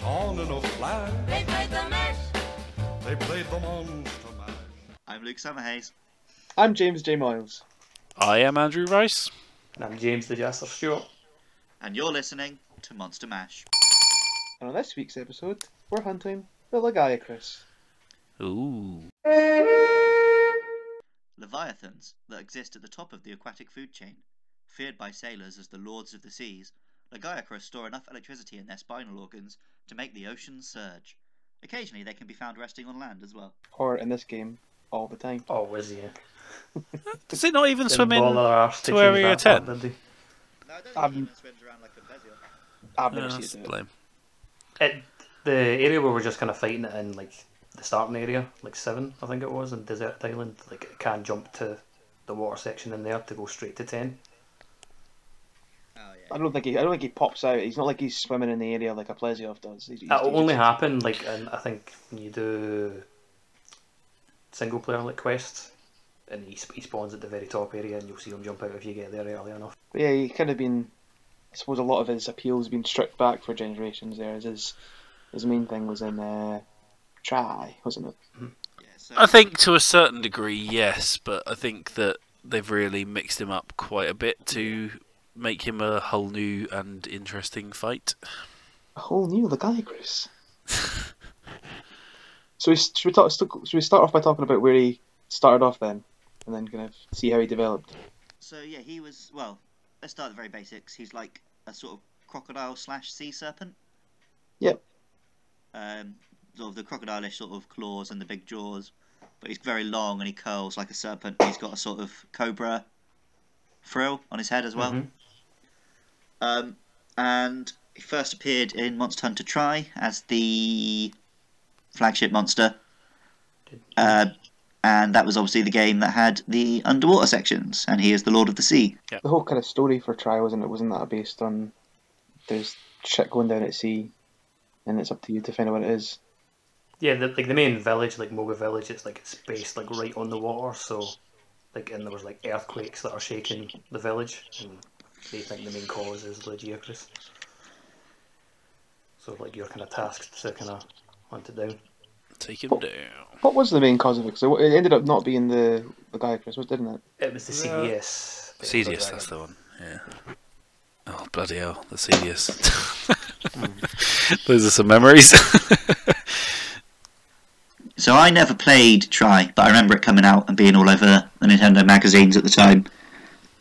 caught on in a flash. They played the mash. They played the monster mash. I'm Luke Summerhays. I'm James J. Miles. I am Andrew Rice. And I'm James the Jester Stewart. and you're listening to Monster Mash. And on this week's episode, we're hunting the Lagiacrus. Ooh. Leviathans that exist at the top of the aquatic food chain, feared by sailors as the lords of the seas, Lagiacrus store enough electricity in their spinal organs to make the ocean surge. Occasionally, they can be found resting on land as well. Or in this game, all the time. Oh, is he? Does it not even swim in to area 10? No, I don't um, a I've never seen it. Blame. it. The area where we're just kind of fighting it in, like the starting area, like 7, I think it was, in Desert Island, like it can jump to the water section in there to go straight to 10. I don't think he. I don't think he pops out. He's not like he's swimming in the area like a Plesioth does. He's, he's, That will he's only just- happen like in, I think when you do single player like quests, and he, he spawns at the very top area, and you'll see him jump out if you get there early enough. But yeah, he kind of been. I suppose a lot of his appeal's been stripped back for generations. There, his his main thing was in uh, Tri, wasn't it? yeah so, I think to a certain degree, yes, but I think that they've really mixed him up quite a bit to make him a whole new and interesting fight. A whole new Lagiacrus. so we, should we talk? Should we start off by talking about where he started off then, and then kind of see how he developed? so yeah, he was well. Let's start at the very basics. He's like a sort of crocodile slash sea serpent. Yep. Um, sort of the crocodile-ish sort of claws and the big jaws, but he's very long and he curls like a serpent. He's got a sort of cobra frill on his head as well. Mhm. Um, and he first appeared in Monster Hunter Tri as the flagship monster. Uh, and that was obviously the game that had the underwater sections, and he is the Lord of the Sea. The whole kind of story for Tri wasn't it? Wasn't that based on there's shit going down at sea, and it's up to you to find out what it is. Yeah, the, like the main village, like Moga Village, it's like it's based like right on the water, so like and there was like earthquakes that are shaking the village, and they think the main cause is Lagiacrus. So like you're kind of tasked to kind of hunt it down. Take him down. What was the main cause of it? Because it ended up not being the the guy Chris, didn't it? It was the Yeah. CDS. That's the one. Yeah. Oh bloody hell, the Ceadeus. Those are some memories. So I never played Tri, but I remember it coming out and being all over the Nintendo magazines at the time.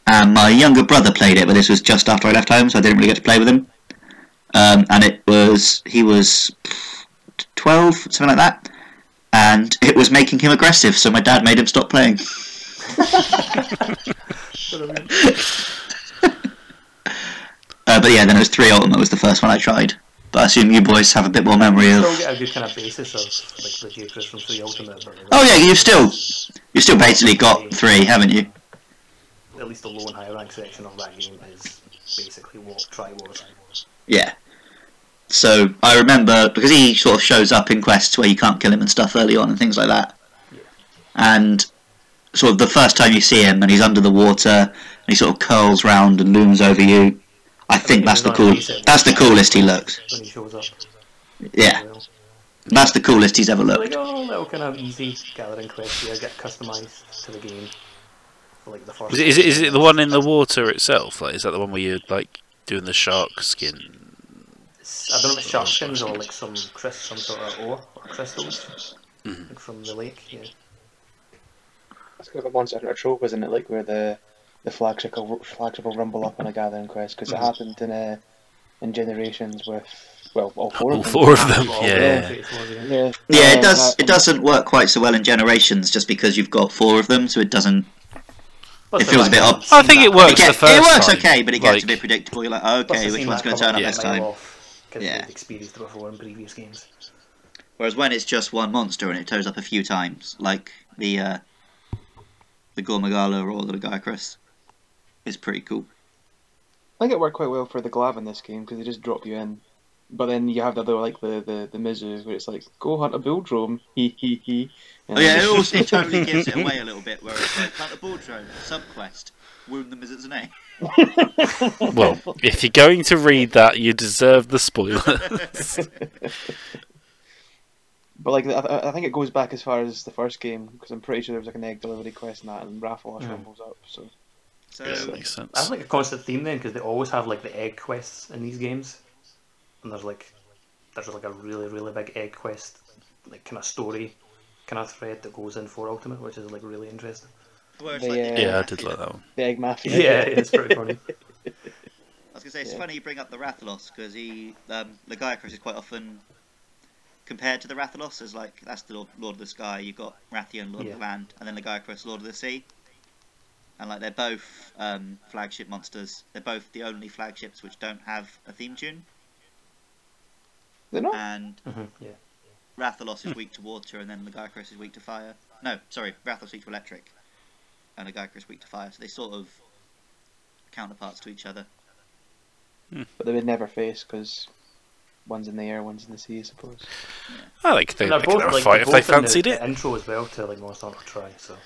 And my younger brother played it, but this was just after I left home, so I didn't really get to play with him. Um, and it was he was twelve, something like that, and it was making him aggressive. So my dad made him stop playing. Uh, but yeah, then it was three Ultimate was the first one I tried. But I assume you boys have a bit more memory of. Still get a good kind of basis of like Lagiacrus from Three Ultimate. But Oh yeah, you've still you've still basically got three, haven't you? At least the low and high rank section of that game is basically what Tri was. Yeah. So I remember because he sort of shows up in quests where you can't kill him and stuff early on and things like that. Yeah. And sort of the first time you see him and he's under the water and he sort of curls round and looms over you. I think that's the cool. That's the coolest he looks. when he shows up. Yeah, that's the coolest he's ever looked. like oh, little kind of easy gathering quest here, get customised to the game. For, like the first. is, it, is, it, is it the one in the water itself? Like, is that the one where you're like doing the shark skin? It's- I don't know if it's shark skins or like some crys- some sort of ore or crystals Mhm. like from the lake. Yeah. It's kind of a monster hunter trope, isn't it? Like where the the flagship will, flagship will rumble up on a gathering quest because it happened in uh, in generations with well all four All of them. four of them. Yeah. the fates was, yeah. Yeah, Yeah, it does. that- It doesn't work quite so well in generations just because you've got four of them, so it doesn't. Plus It feels a bit that odd. I've seen I think that- it works It, get- the first it works time. okay, but it gets Like- a bit predictable. You're like, plus okay, which one's going to turn up a this time? Yeah. experienced it before in previous games. Whereas when it's just one monster and it turns up a few times, like the uh, the Gore Magala or the Gaiacrus, it's pretty cool. I think it worked quite well for the Glav in this game because they just drop you in, But then you have the other like the the the Mizu where it's like go hunt a Bulldrome, he he he. And Oh yeah, it also it totally gives it away a little bit. Where it's like hunt a Bulldrome, subquest, wound them as its name. Well, if you're going to read that, you deserve the spoilers. But like I, I- I think it goes back as far as the first game because I'm pretty sure there was like an egg delivery quest in that, and Raffle Hmm. rumbles up. So So yeah, that makes sense. That's like a constant theme then, because they always have like the egg quests in these games, and there's like there's like a really really big egg quest, like kind of story, kind of thread that goes in for Ultimate, which is like really interesting. where The, like, uh, Yeah, I did like that one. the egg mafia. Yeah, it's pretty funny. I was gonna say it's Yeah. funny you bring up the Rathalos because he um, Lagiacrus is quite often compared to the Rathalos as like that's the Lord, Lord of the Sky. You've got Rathian, Lord Yeah. of the Land, and then Lagiacrus, Lord of the Sea. And like they're both um, flagship monsters. They're both the only flagships which don't have a theme tune. They're not. And hmm yeah. Rathalos is weak to water, and then Lagiacrus is weak to fire. No, sorry, Rathalos is weak to electric, and Lagiacrus is weak to fire. So they sort of counterparts to each other. But they would never face because one's in the air, one's in the sea, I suppose. I like they, And they they're both like fight if they both in the- fancied the it. intro as well to like Monster Hunter Tri, so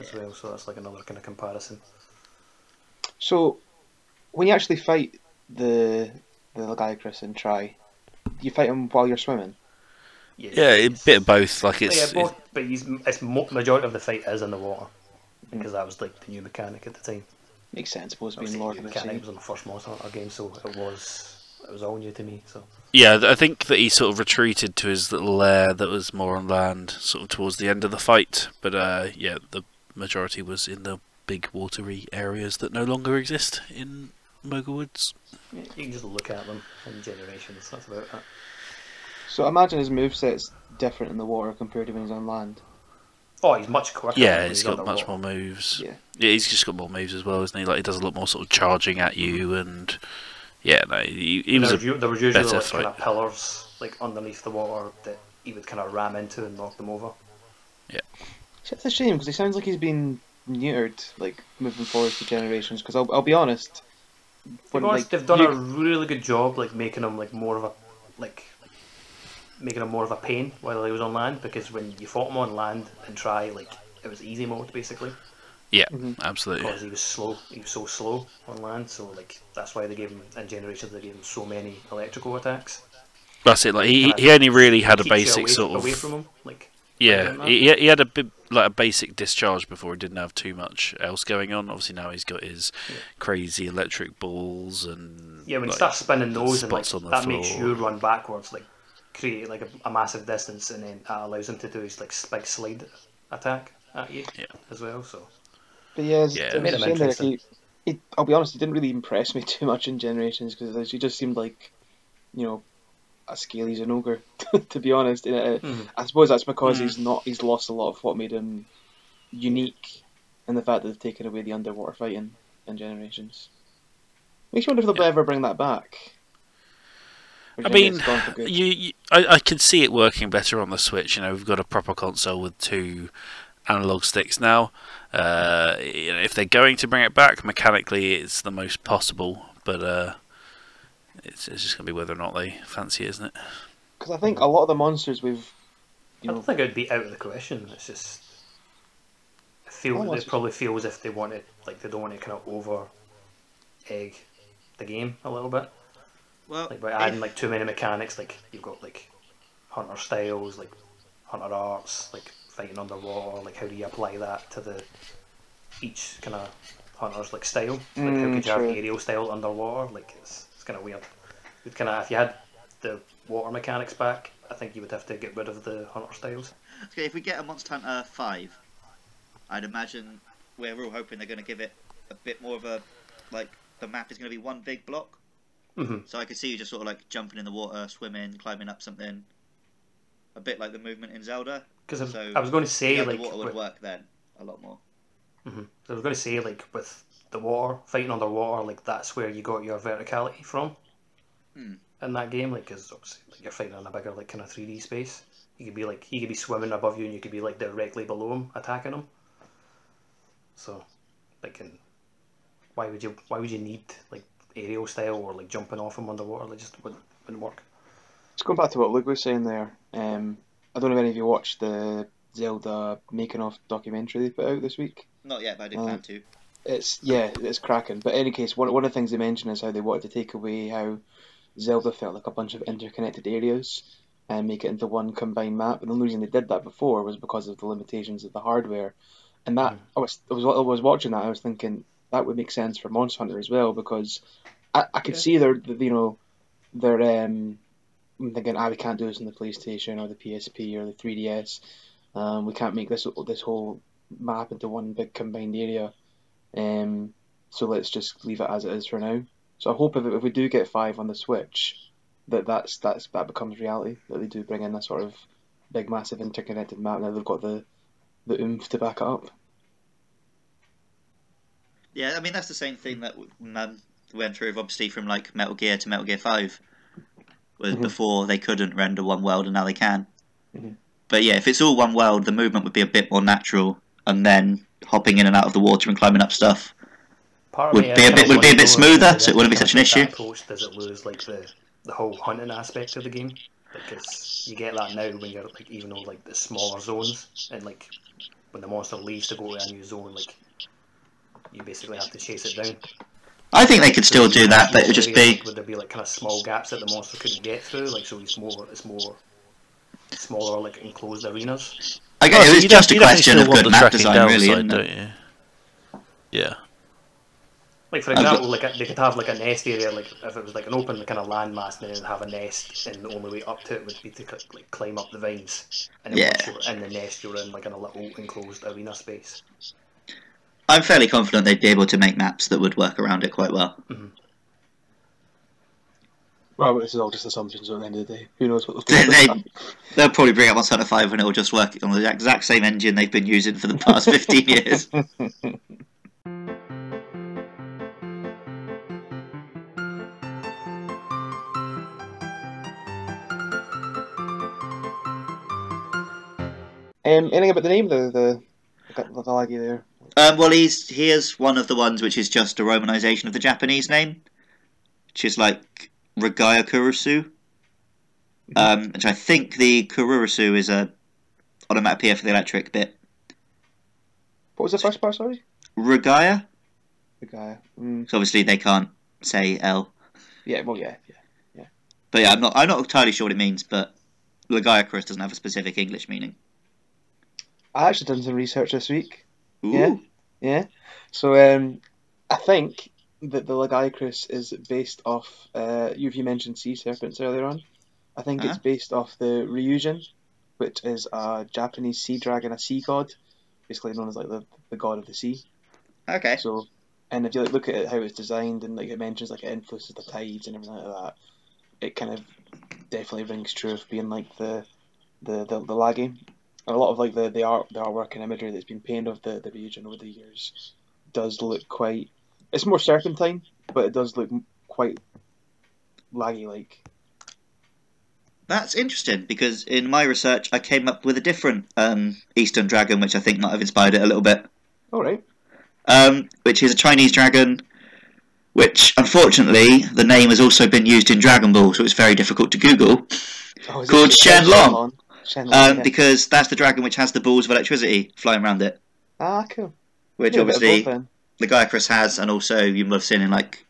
as well. So that's like another kind of comparison. So, when you actually fight the the Lagiacrus and Tri, you fight him while you're swimming. Yeah, a bit of both. Like it's yeah, both, but he's it's majority of the fight is in the water because that was like the new mechanic at the time. Makes sense, I suppose, Obviously, being Lord new of the mechanic Sea. was on the first Monster Hunter game, so it was it was all new to me. So Yeah, I think that he sort of retreated to his little lair that was more on land, sort of towards the end of the fight. But uh, yeah, the majority was in the big watery areas that no longer exist in Moga Woods. yeah, you can just look at them in generations. That's about it. So, imagine his moveset's different in the water compared to when he's on land. Oh, he's much quicker. Yeah, when he's got much underwater. more moves. Yeah. Yeah, he's just got more moves as well, isn't he? Like he does a lot more sort of charging at you, and yeah, no, he, he was there, a was, u- there was usually better like fight. kind of pillars like underneath the water that he would kind of ram into and knock them over. Yeah, it's a shame because he sounds like he's been neutered, like moving forward to generations. Because I'll, I'll be honest, To when, be honest, like, they've done you- a really good job, like making him like more of a like making him more of a pain while he was on land. Because when you fought him on land and Tri, like it was easy mode basically yeah, Mhm. absolutely. because he was slow. He was so slow on land, so like that's why they gave him in generations they gave him so many electrical attacks. That's it. Like he he only really had a basic away, sort away of from him, like yeah. He he had a bit like a basic discharge before he didn't have too much else going on. Obviously now he's got his Yeah. crazy electric balls and Yeah, when you like, start spinning those and like spots on the that makes you run backwards, like create like a, a massive distance, and then that allows him to do his like big slide attack at you Yeah. as well. So But yeah, it's, Yeah. it's It made him that interesting. he, he, I'll be honest, he didn't really impress me too much in Generations because he just seemed like, you know, a an ogre. to be honest, Uh, Mhm. I suppose that's because Mm. he's not. He's lost a lot of what made him unique, and the fact that they've taken away the underwater fighting in Generations. Makes you wonder if they'll Yeah. ever bring that back. I do you think mean, it's gone for good? you, you I, I can see it working better on the Switch. You know, we've got a proper console with two analog sticks now. Uh, you know, if they're going to bring it back, mechanically, it's the most possible. But uh, it's, it's just going to be whether or not they fancy it, isn't it? Because I think a lot of the monsters we've, you I don't think it would be out of the question. It's just I feel Oh, they probably feel as if they want wanted like they don't want to kind of over egg the game a little bit. Well, Like by if- adding like too many mechanics, like you've got like hunter styles, like hunter arts, like fighting underwater, like how do you apply that to the each kind of hunter's like style? Like how Mm, could you have aerial style underwater? Like it's it's kind of weird. You'd kind of if you had the water mechanics back, I think you would have to get rid of the hunter styles. Okay, if we get a Monster Hunter 5, I'd imagine we're all hoping they're going to give it a bit more of a. Like, the map is going to be one big block. hmm So I could see you just sort of like jumping in the water, swimming, climbing up something. A bit like the movement in Zelda. Because So, I was going to say the like underwater would with, work then a lot more. mhm. I was going to say like with the water fighting underwater, like that's where you got your verticality from. Hmm. In that game, like, because obviously like, you're fighting in a bigger like kind of three D space. You could be like he could be swimming above you, and you could be like directly below him, attacking him. So, like, and why would you why would you need like aerial style or like jumping off him underwater. Like just wouldn't, wouldn't work. Just going back to what Luke was saying there, um, I don't know if any of you watched the Zelda making of documentary they put out this week. Not yet, but I do Uh, plan to. It's yeah, it's cracking. But in any case, one one of the things they mentioned is how they wanted to take away how Zelda felt like a bunch of interconnected areas and make it into one combined map. And the only reason they did that before was because of the limitations of the hardware. And that Mhm. I was I was I was watching that I was thinking that would make sense for Monster Hunter as well because I, I could Yeah. see their you know their um I'm thinking ah we can't do this on the PlayStation or the PSP or the 3DS. Um, we can't make this this whole map into one big combined area. Um, so let's just leave it as it is for now. So I hope if, if we do get five on the Switch, that that's that's that becomes reality. That they do bring in a sort of big, massive interconnected map. Now they've got the the oomph to back it up. Yeah, I mean that's the same thing that um, went through obviously from like Metal Gear to Metal Gear Five, was Mhm. before they couldn't render one world and now they can. Mhm. But yeah, if it's all one world, the movement would be a bit more natural, and then hopping in and out of the water and climbing up stuff. Part Would be a bit- would be a bit smoother, so it wouldn't be such an issue. Approach, does it lose like the the whole hunting aspect of the game? Because you get that now when you're like even though like the smaller zones and like when the monster leaves to go to a new zone, like you basically have to chase it down. I think they could So still do that, but it would just be like, would there be like kind of small gaps that the monster couldn't get through? Like so, it's more it's more smaller like enclosed arenas. I Oh, guess so it's you just a question of good map design, really, side, isn't it? don't you? Yeah. Like for I've got- example, like a, they could have like a nest area, like if it was like an open kind of landmass, and then have a nest, and the only way up to it would be to like climb up the vines, and then Yeah. once you're in the nest, you're in like in a little enclosed arena space. I'm fairly confident they'd be able to make maps that would work around it quite well. Mm-hmm. Well, but this is all just assumptions at the end of the day. Who knows what They, they'll they, do? they'll probably bring up Hunter 5 and it'll just work on the exact same engine they've been using for the past 15 years. Um, anything about the name of the the, the, the laggy there? Um, well, he's he is one of the ones which is just a romanization of the Japanese name, which is like Regaya Kurusu. Um, which I think the Kurusu is a onomatopoeia for the electric bit. What was the first part? Sorry, Regaya? the guy. Mm, So obviously they can't say L. yeah, well, yeah, yeah. But yeah, I'm not I'm not entirely sure what it means, but Lagiacrus doesn't have a specific English meaning. I actually done some research this week. Ooh. Yeah. Yeah. So um, I think that the Lagiacrus is based off. Uh, you you mentioned sea serpents earlier on. I think it's Uh-huh. based off the Ryujin, which is a Japanese sea dragon, a sea god, basically known as like the, the god of the sea. Okay. So, and if you like, look at it, how it's designed and like it mentions like it influences the tides and everything like that, it kind of definitely rings true of being like the the the, the laggy. A lot of like the, the art the artwork and imagery that's been painted of the the region over the years does look quite. It's more serpentine, but it does look quite laggy like. That's interesting because in my research I came up with a different um, Eastern dragon, which I think might have inspired it a little bit. All right. um, which is a Chinese dragon, which unfortunately the name has also been used in Dragon Ball, so it's very difficult to Google. Oh, Called Shenlong. Shenlong. Um, yeah. because that's the dragon which has the balls of electricity flying around it, Ah, cool. which Yeah, a bit of obviously both guy Chris has, and also you must have seen in like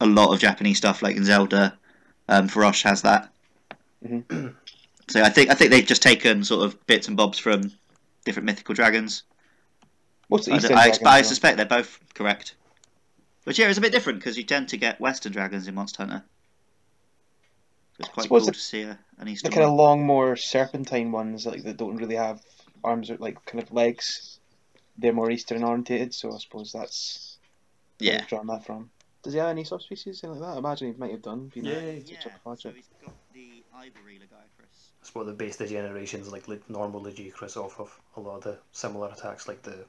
a lot of Japanese stuff, like in Zelda. Um, Farosh has that. Mhm. so I think I think they've just taken sort of bits and bobs from different mythical dragons. What's the I, Eastern I, dragon I well? suspect they're both correct. But yeah, it's a bit different because you tend to get Western dragons in Monster Hunter. It's quite cool the- to see a, an the Eastern kind of long, more serpentine ones, like that don't really have arms or like kind of legs. They're more eastern orientated, so I suppose that's Yeah. they've drawn that from. Does he have any subspecies anything like that? I imagine he might have done. being a- Yeah, such Yeah, a so project. he's got the ivory Lagiacrus. That's what they based the generations like le- normal Lagiacrus off of. A lot of the similar attacks, like the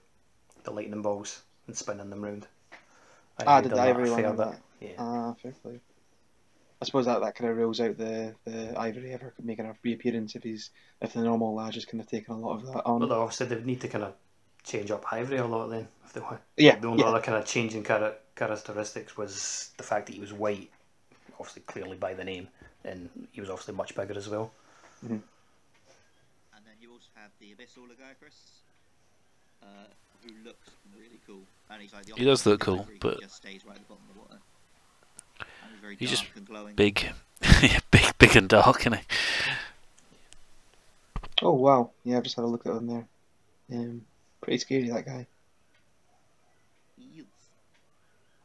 the lightning balls and spinning them round. Ah, I've did the that a ivory one fair that? Yeah. Ah, fair play. I suppose that, that kind of rules out the, the ivory ever making a reappearance if he's if the normal Laj has kind of taken a lot of that on. Well, obviously they would need to kind of change up Ivory a lot then if they want. yeah, The only yeah. other kind of changing character characteristics was the fact that he was white, obviously clearly by the name, and he was obviously much bigger as well. And then you also have the Abyssal Lagiacrus, uh, who looks really cool. And he's like the He does look cool, Gallifrey, he but- just stays right at the bottom of the water. He's very He's just and. Big, big, big and dark, isn't he? Oh wow, yeah, I've just had a look at him there. Um, pretty scary that guy.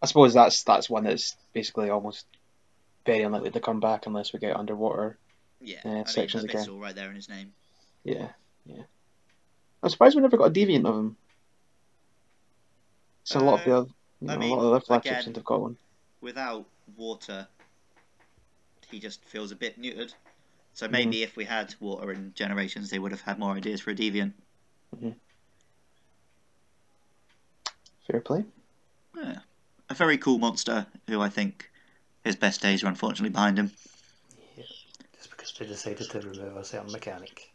I suppose that's that's one that's basically almost very unlikely to come back unless we get underwater. Yeah, Uh, I mean, sections again. Abyssal right there in his name. Yeah, yeah. I'm surprised we never got a deviant of him. So a lot of the Uh, other, you know, I a mean, lot of the other flagships again- seem to have got one. Without water, he just feels a bit neutered. So Mm-hmm. maybe if we had water in Generations, they would have had more ideas for a deviant. Fair play. Yeah. A very cool monster who I think his best days are unfortunately behind him. Just because they decided to remove a certain mechanic.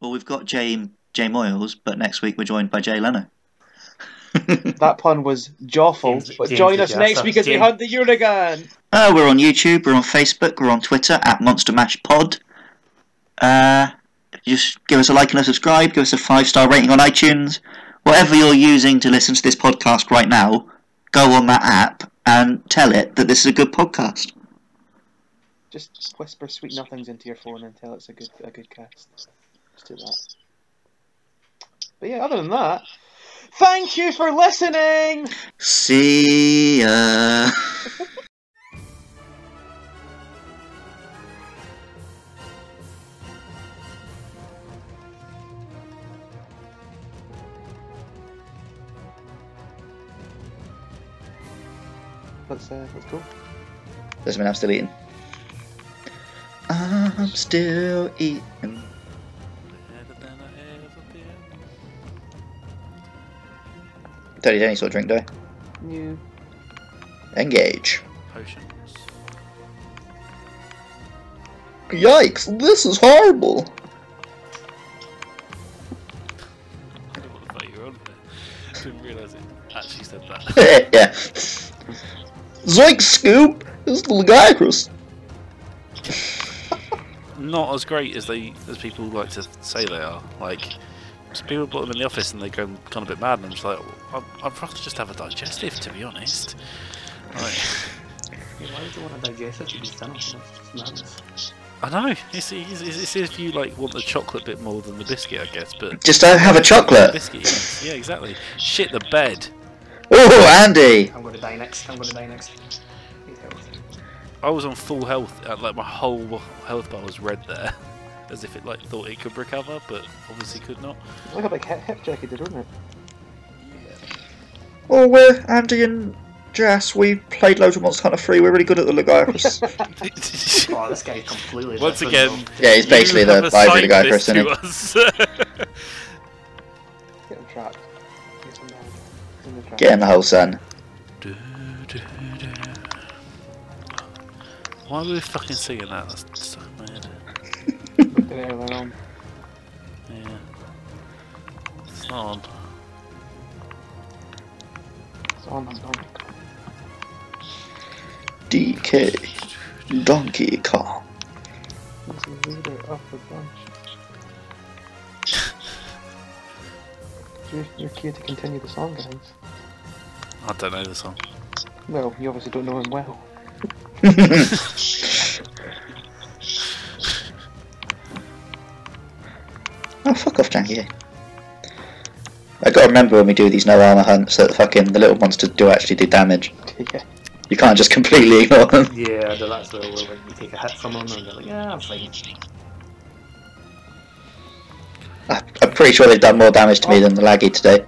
Well, we've got Jay, Jay Moyles, but next week we're joined by Jay Leno. That pun was jawful. James- but James join us next answer. week as we hunt the Unigan. Uh, we're on YouTube, we're on Facebook, we're on Twitter at Monster Mash Pod. Uh, just give us a like and a subscribe, give us a five star rating on iTunes. Whatever you're using to listen to this podcast right now, go on that app and tell it that this is a good podcast. Just, just whisper sweet nothings into your phone and tell it's a good a good cast. Just do that. But yeah, other than that, thank you for listening. See ya. Let's uh, let's go. Doesn't mean I'm still eating. I'm still eating. Better than I ever been. Don't need any sort of drink, do I? New. Engage. Potions. Yikes, this is horrible. I don't know what the fuck you were on there. Didn't realise it actually said that. yeah. Zoink Scoop! It's the Lagiacrus. Not as great as they as people like to say they are. Like, people put them in the office and they go kind of a bit mad, and I'm just like, I'd, I'd rather just have a digestive, to be honest. Like, Yeah, why would you want to digest it to be thin? That's madness. I know it's, it's, it's, it's if you like want the chocolate bit more than the biscuit, I guess. But Just don't have a chocolate. biscuit, yeah, exactly. Shit the bed. Oh, Andy! I'm going to die next. I'm going to die next. I was on full health, uh, like my whole health bar was red there, as if it like thought it could recover, but obviously could not. Look at like hip, hip check it did, wasn't it? Oh, we're Andy and Jas. We played loads of Monster Hunter 3. We're really good at the Lagiacrus. Oh, this guy's completely Once different, again, yeah, he's basically the have Ivory assigned Lagiacrus, isn't he? Get in the hole, son. Why were we fucking singing that? That's so weird. Did it on. Yeah. It's not on. It's on. It's on. DK. Donkey Kong. He's the leader of the bunch. You're, you're here to continue the song, guys. I don't know the song. Well, you obviously don't know him well. Oh, fuck off, Janky. I gotta remember when we do these no armor hunts that fucking the little monsters do actually do damage. yeah. You can't just completely ignore them. Yeah, no, that's the where like, you take a hit from them and they're like, yeah, I'm fine. I- I'm pretty sure they've done more damage to me oh. than the laggy today.